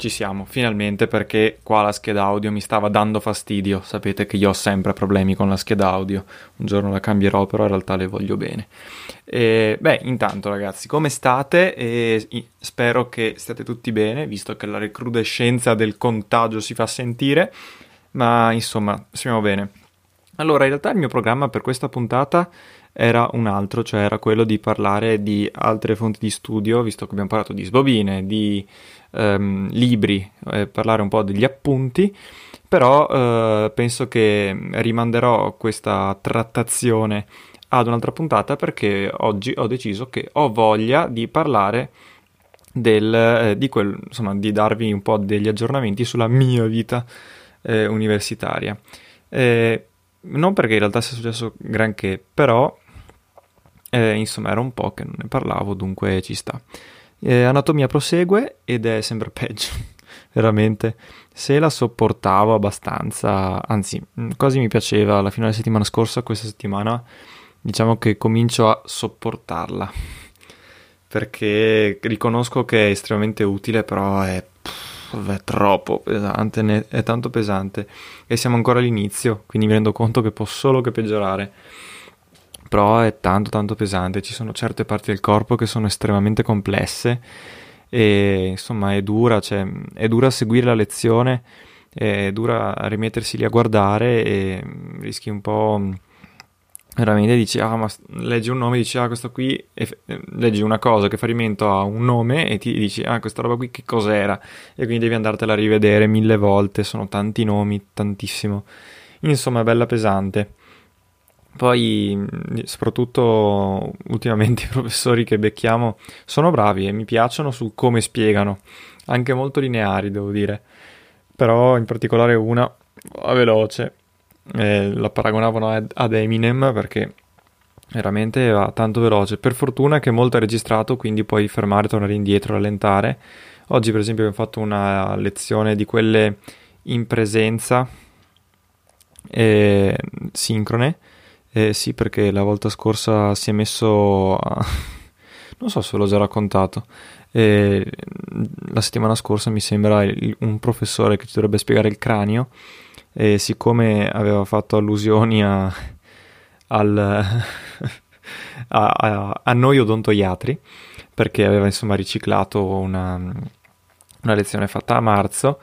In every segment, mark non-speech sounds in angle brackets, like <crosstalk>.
ci siamo, finalmente, perché qua la scheda audio mi stava dando fastidio. Sapete che io ho sempre problemi con la scheda audio. Un giorno la cambierò, però in realtà le voglio bene. E, beh, intanto ragazzi, come state? E spero che stiate tutti bene, visto che la recrudescenza del contagio si fa sentire. Ma insomma, stiamo bene. Allora, in realtà il mio programma per questa puntata era un altro, cioè era quello di parlare di altre fonti di studio, visto che abbiamo parlato di sbobine, di ehm, libri, eh, parlare un po' degli appunti, però eh, penso che rimanderò questa trattazione ad un'altra puntata perché oggi ho deciso che ho voglia di parlare del, eh, di, quel, insomma, di darvi un po' degli aggiornamenti sulla mia vita eh, universitaria. Eh, non perché in realtà sia successo granché, però eh, insomma era un po' che non ne parlavo, dunque ci sta. Eh, anatomia prosegue ed è sempre <laughs> peggio, veramente. Se la sopportavo abbastanza, anzi, mm, quasi mi piaceva alla fine della settimana scorsa, questa settimana diciamo che comincio a sopportarla. Perché riconosco che è estremamente utile, però è, è troppo pesante, è tanto pesante. E siamo ancora all'inizio, quindi mi rendo conto che può solo che peggiorare però è tanto tanto pesante, ci sono certe parti del corpo che sono estremamente complesse e insomma è dura, cioè, è dura seguire la lezione, è dura rimettersi lì a guardare e rischi un po' veramente dici ah ma leggi un nome dici ah questo qui e leggi una cosa che fa riferimento a un nome e ti dici ah questa roba qui che cos'era? E quindi devi andartela a rivedere mille volte sono tanti nomi tantissimo. Insomma è bella pesante. Poi, soprattutto ultimamente <laughs> i professori che becchiamo sono bravi e mi piacciono su come spiegano, anche molto lineari, devo dire. Però in particolare una, veloce, eh, la paragonavano ad Eminem perché veramente va tanto veloce. Per fortuna che molto è registrato, quindi puoi fermare, tornare indietro, rallentare. Oggi, per esempio, abbiamo fatto una lezione di quelle in presenza eh, sincrone eh sì, perché la volta scorsa si è messo a... <laughs> non so se l'ho già raccontato. Eh, la settimana scorsa mi sembra il, un professore che ci dovrebbe spiegare il cranio e siccome aveva fatto allusioni a, al, <laughs> a, a, a, noi odontoiatri perché aveva insomma riciclato una, una lezione fatta a marzo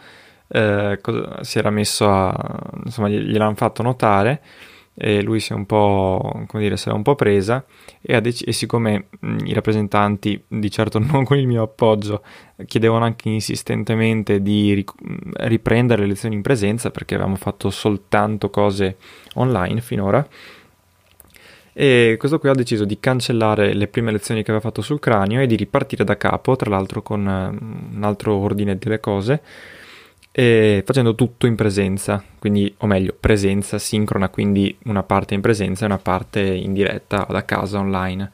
eh, si era messo a insomma gliel'hanno fatto notare e lui si è un po', come dire, se l'è un po' presa e, dec- e siccome mh, i rappresentanti, di certo <laughs> non con il mio appoggio, chiedevano anche insistentemente di ric- riprendere le lezioni in presenza perché avevamo fatto soltanto cose online finora, e questo qui ha deciso di cancellare le prime lezioni che aveva fatto sul cranio e di ripartire da capo, tra l'altro con uh, un altro ordine delle cose, e facendo tutto in presenza, quindi, o meglio, presenza sincrona, quindi una parte in presenza e una parte in diretta da casa online.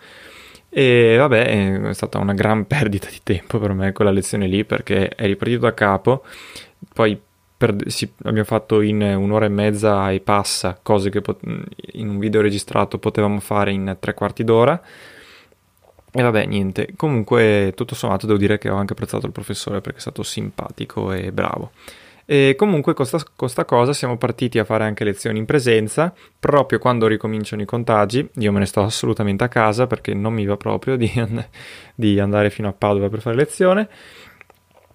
E vabbè, è stata una gran <laughs> perdita di tempo per me quella lezione lì perché è ripartito da capo, poi per, si, abbiamo fatto in un'ora e mezza e passa cose che pot- in un video registrato potevamo fare in tre quarti d'ora. E vabbè, niente. Comunque, tutto sommato, devo dire che ho anche apprezzato il professore perché è stato simpatico e bravo. E comunque con questa cosa siamo partiti a fare anche lezioni in presenza, proprio quando ricominciano i contagi. Io me ne sto assolutamente a casa perché non mi va proprio di, and- di andare fino a Padova per fare lezione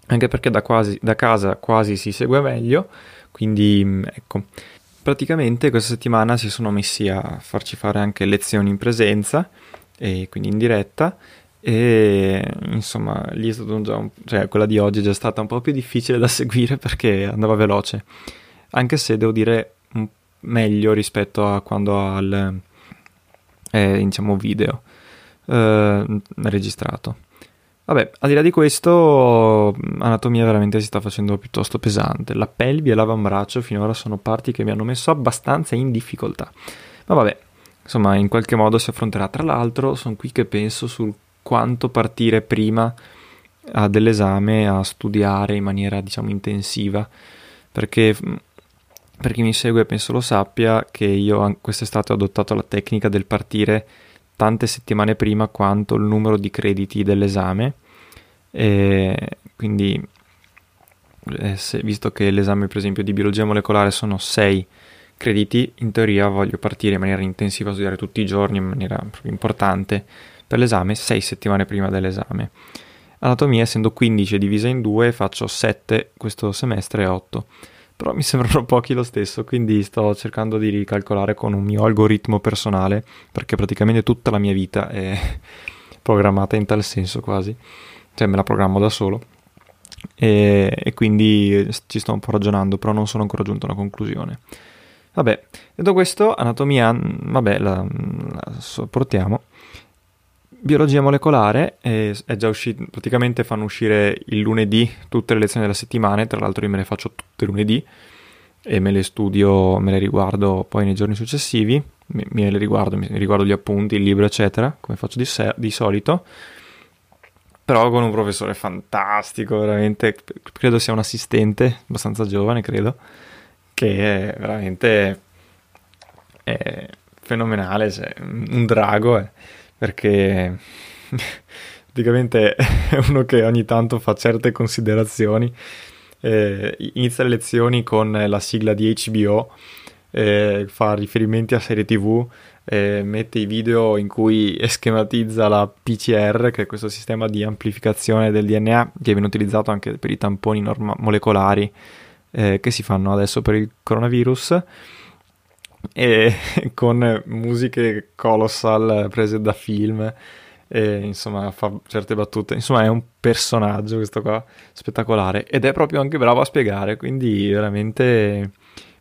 anche perché da, quasi, da casa quasi si segue meglio, quindi ecco. Praticamente questa settimana si sono messi a farci fare anche lezioni in presenza, e quindi in diretta, e insomma lì è stato già un, cioè quella di oggi è già stata un po' più difficile da seguire <laughs> perché andava veloce, anche se devo dire meglio rispetto a quando al eh, diciamo video eh, registrato. Vabbè, al di là di questo, anatomia veramente si sta facendo piuttosto pesante. La pelvi e l'avambraccio finora sono parti che mi hanno messo abbastanza in difficoltà. Ma vabbè, insomma, in qualche modo si affronterà. Tra l'altro, sono qui che penso sul quanto partire prima dell'esame a studiare in maniera, diciamo, intensiva. Perché per chi mi segue penso lo sappia che io quest'estate ho adottato la tecnica del partire tante settimane prima quanto il numero di crediti dell'esame. E quindi, eh, se, visto che l'esame, per esempio, di biologia molecolare sono 6 crediti, in teoria voglio partire in maniera intensiva a studiare tutti i giorni, in maniera importante, per l'esame 6 settimane prima dell'esame. Anatomia, essendo 15 divisa in 2, faccio 7 questo semestre e 8 però mi <laughs> sembrano pochi lo stesso, quindi sto cercando di ricalcolare con un mio algoritmo personale, perché praticamente tutta la mia vita è <laughs> programmata in tal senso quasi, cioè me la programmo da solo. E, e quindi ci sto un po' ragionando, però non sono ancora giunto a una conclusione. Vabbè, detto questo, anatomia, vabbè, la, la sopportiamo. Biologia molecolare è, è, già uscito, praticamente fanno uscire il lunedì tutte le lezioni della settimana, tra l'altro io me le faccio tutte lunedì e me le studio, me le riguardo poi nei giorni successivi, me le riguardo, mi riguardo gli appunti, il libro eccetera, come faccio di, se, di solito, però con un professore fantastico, veramente, credo sia un assistente, abbastanza giovane credo, che è veramente è fenomenale, cioè, un drago. È perché <laughs> praticamente è uno che ogni tanto fa certe considerazioni. Eh, inizia le lezioni con la sigla di HBO, eh, fa riferimenti a serie TV, eh, mette i video in cui schematizza la PCR, che è questo sistema di amplificazione del DNA che viene utilizzato anche per i tamponi norma- molecolari eh, che si fanno adesso per il coronavirus e <laughs> con musiche colossal prese da film e insomma fa certe battute. Insomma è un personaggio questo qua spettacolare ed è proprio anche bravo a spiegare quindi veramente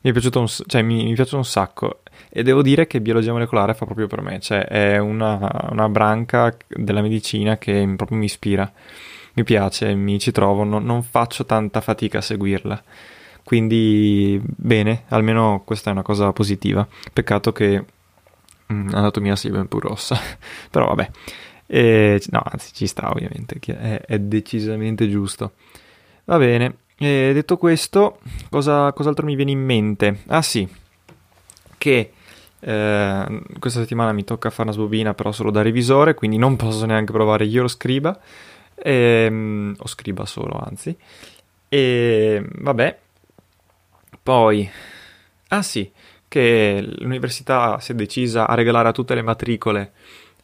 mi è piaciuto un, cioè, mi, mi piace un sacco. E devo dire che biologia molecolare fa proprio per me cioè è una, una branca della medicina che proprio mi ispira mi piace, mi ci trovo non, non faccio tanta fatica a seguirla quindi bene, almeno questa è una cosa positiva. Peccato che mm, anatomia sia ben più rossa. <laughs> Però vabbè. E, no, anzi ci sta ovviamente, è, è decisamente giusto. Va bene, e detto questo, cosa, cos'altro mi viene in mente? Ah sì, che eh, questa settimana mi tocca fare una sbobina però solo da revisore, quindi non posso neanche provare Euroscriba, ehm, o Scriba solo anzi. E vabbè, poi, ah sì, che l'università si è decisa a regalare a tutte le matricole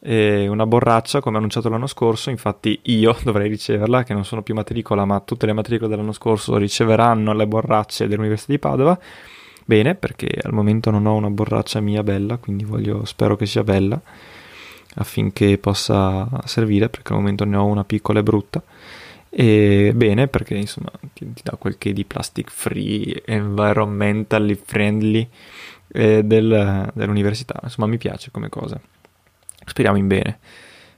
eh, una borraccia come annunciato l'anno scorso, infatti io <laughs> dovrei riceverla, che non sono più matricola, ma tutte le matricole dell'anno scorso riceveranno le borracce dell'Università di Padova. Bene, perché al momento non ho una borraccia mia bella, quindi voglio, spero che sia bella affinché possa servire, perché al momento ne ho una piccola e brutta. E bene perché insomma ti, ti dà quel che di plastic free, environmentally friendly eh, del, dell'università. Insomma, mi piace come cosa. Speriamo in bene.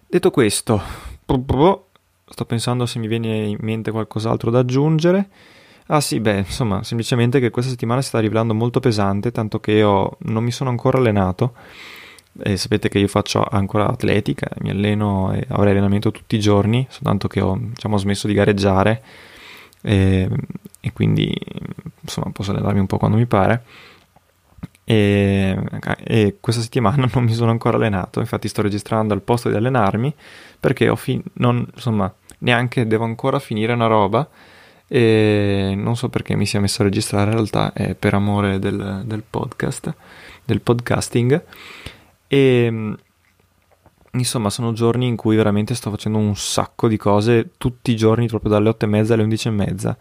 Detto questo, sto pensando se mi viene in mente qualcos'altro da aggiungere. Ah sì, beh, insomma, semplicemente che questa settimana si sta rivelando molto pesante, tanto che io non mi sono ancora allenato e sapete che io faccio ancora atletica, mi alleno e avrei allenamento tutti i giorni, soltanto che ho diciamo, smesso di gareggiare. E, e quindi insomma posso allenarmi un po' quando mi pare. E, e, questa settimana <laughs> non mi sono ancora allenato, infatti sto registrando al posto di allenarmi perché fin- non, insomma, neanche devo ancora finire una roba. E non so perché mi sia messo a registrare, in realtà è per amore del, del podcast, del podcasting e insomma sono giorni in cui veramente sto facendo un sacco di cose tutti i giorni proprio dalle 8 e mezza alle 11 e mezza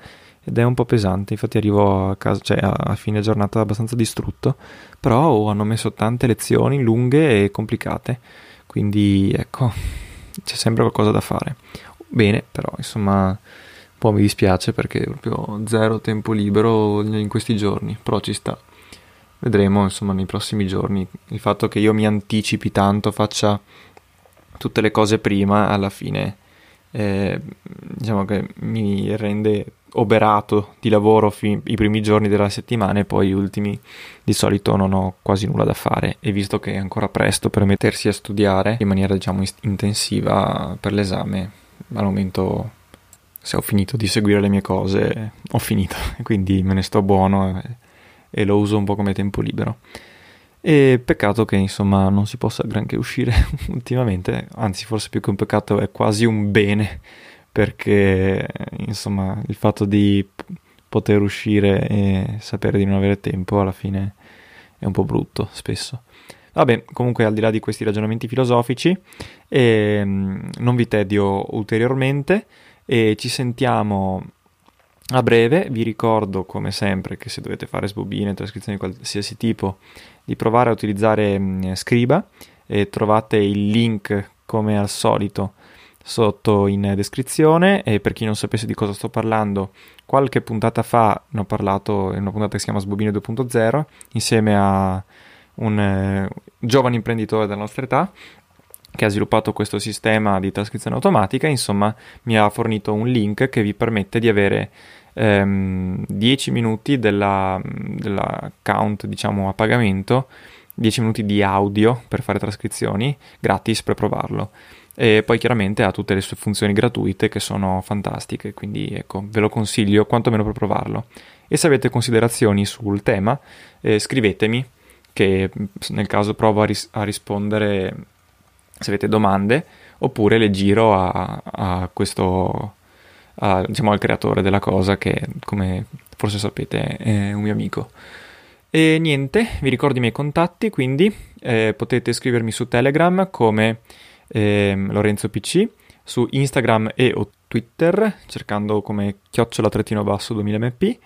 ed è un po' pesante, infatti arrivo a casa, cioè a fine giornata abbastanza distrutto, però oh, hanno messo tante lezioni lunghe e complicate, quindi ecco, c'è sempre qualcosa da fare. Bene, però insomma, un po' mi dispiace perché proprio zero tempo libero in questi giorni, però ci sta. Vedremo insomma nei prossimi giorni. Il fatto che io mi anticipi tanto, faccia tutte le cose prima, alla fine eh, diciamo che mi rende oberato di lavoro fi- i primi giorni della settimana e poi gli ultimi di solito non ho quasi nulla da fare. E visto che è ancora presto per mettersi a studiare in maniera diciamo intensiva per l'esame al momento se ho finito di seguire le mie cose ho finito. <laughs> Quindi me ne sto buono e, lo uso un po' come tempo libero e peccato che insomma non si possa granché uscire <laughs> ultimamente anzi forse più che un peccato è quasi un bene perché insomma il fatto di poter uscire e sapere di non avere tempo alla fine è un po' brutto spesso. Vabbè, comunque al di là di questi ragionamenti filosofici, eh, non vi tedio ulteriormente e ci sentiamo a breve. Vi ricordo come sempre che se dovete fare sbobine, trascrizioni di qualsiasi tipo, di provare a utilizzare Scriba e trovate il link come al solito sotto in descrizione e per chi non sapesse di cosa sto parlando qualche puntata fa ne ho parlato in una puntata che si chiama Sbobine 2.0 insieme a un eh, giovane imprenditore della nostra età che ha sviluppato questo sistema di trascrizione automatica insomma mi ha fornito un link che vi permette di avere ehm, 10 minuti della, dell'account diciamo a pagamento 10 minuti di audio per fare trascrizioni gratis per provarlo e poi chiaramente ha tutte le sue funzioni gratuite che sono fantastiche, quindi ecco, ve lo consiglio quantomeno per provarlo. E se avete considerazioni sul tema, eh, scrivetemi, che nel caso provo a, ris- a, rispondere se avete domande, oppure le giro a, a questo, a, diciamo al creatore della cosa, che come forse sapete è un mio amico. E niente, vi ricordo i miei contatti, quindi eh, potete scrivermi su Telegram come ehm, Lorenzo PC, su Instagram e o Twitter, cercando come chiocciola trattino basso 2000mp,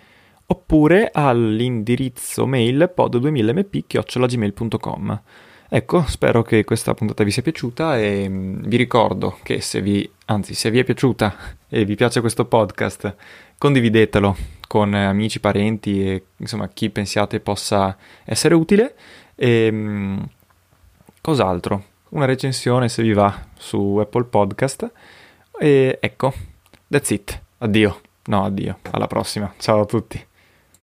oppure all'indirizzo mail pod2000mp chiocciolagmail.com. Ecco, spero che questa puntata vi sia piaciuta e mm, vi ricordo che se vi, anzi, se vi è piaciuta <laughs> e vi piace questo podcast, condividetelo con amici, parenti e insomma chi pensiate possa essere utile. E mm, cos'altro? una recensione se vi va su Apple Podcast. E ecco, that's it. Addio. No, addio. Alla prossima. Ciao a tutti.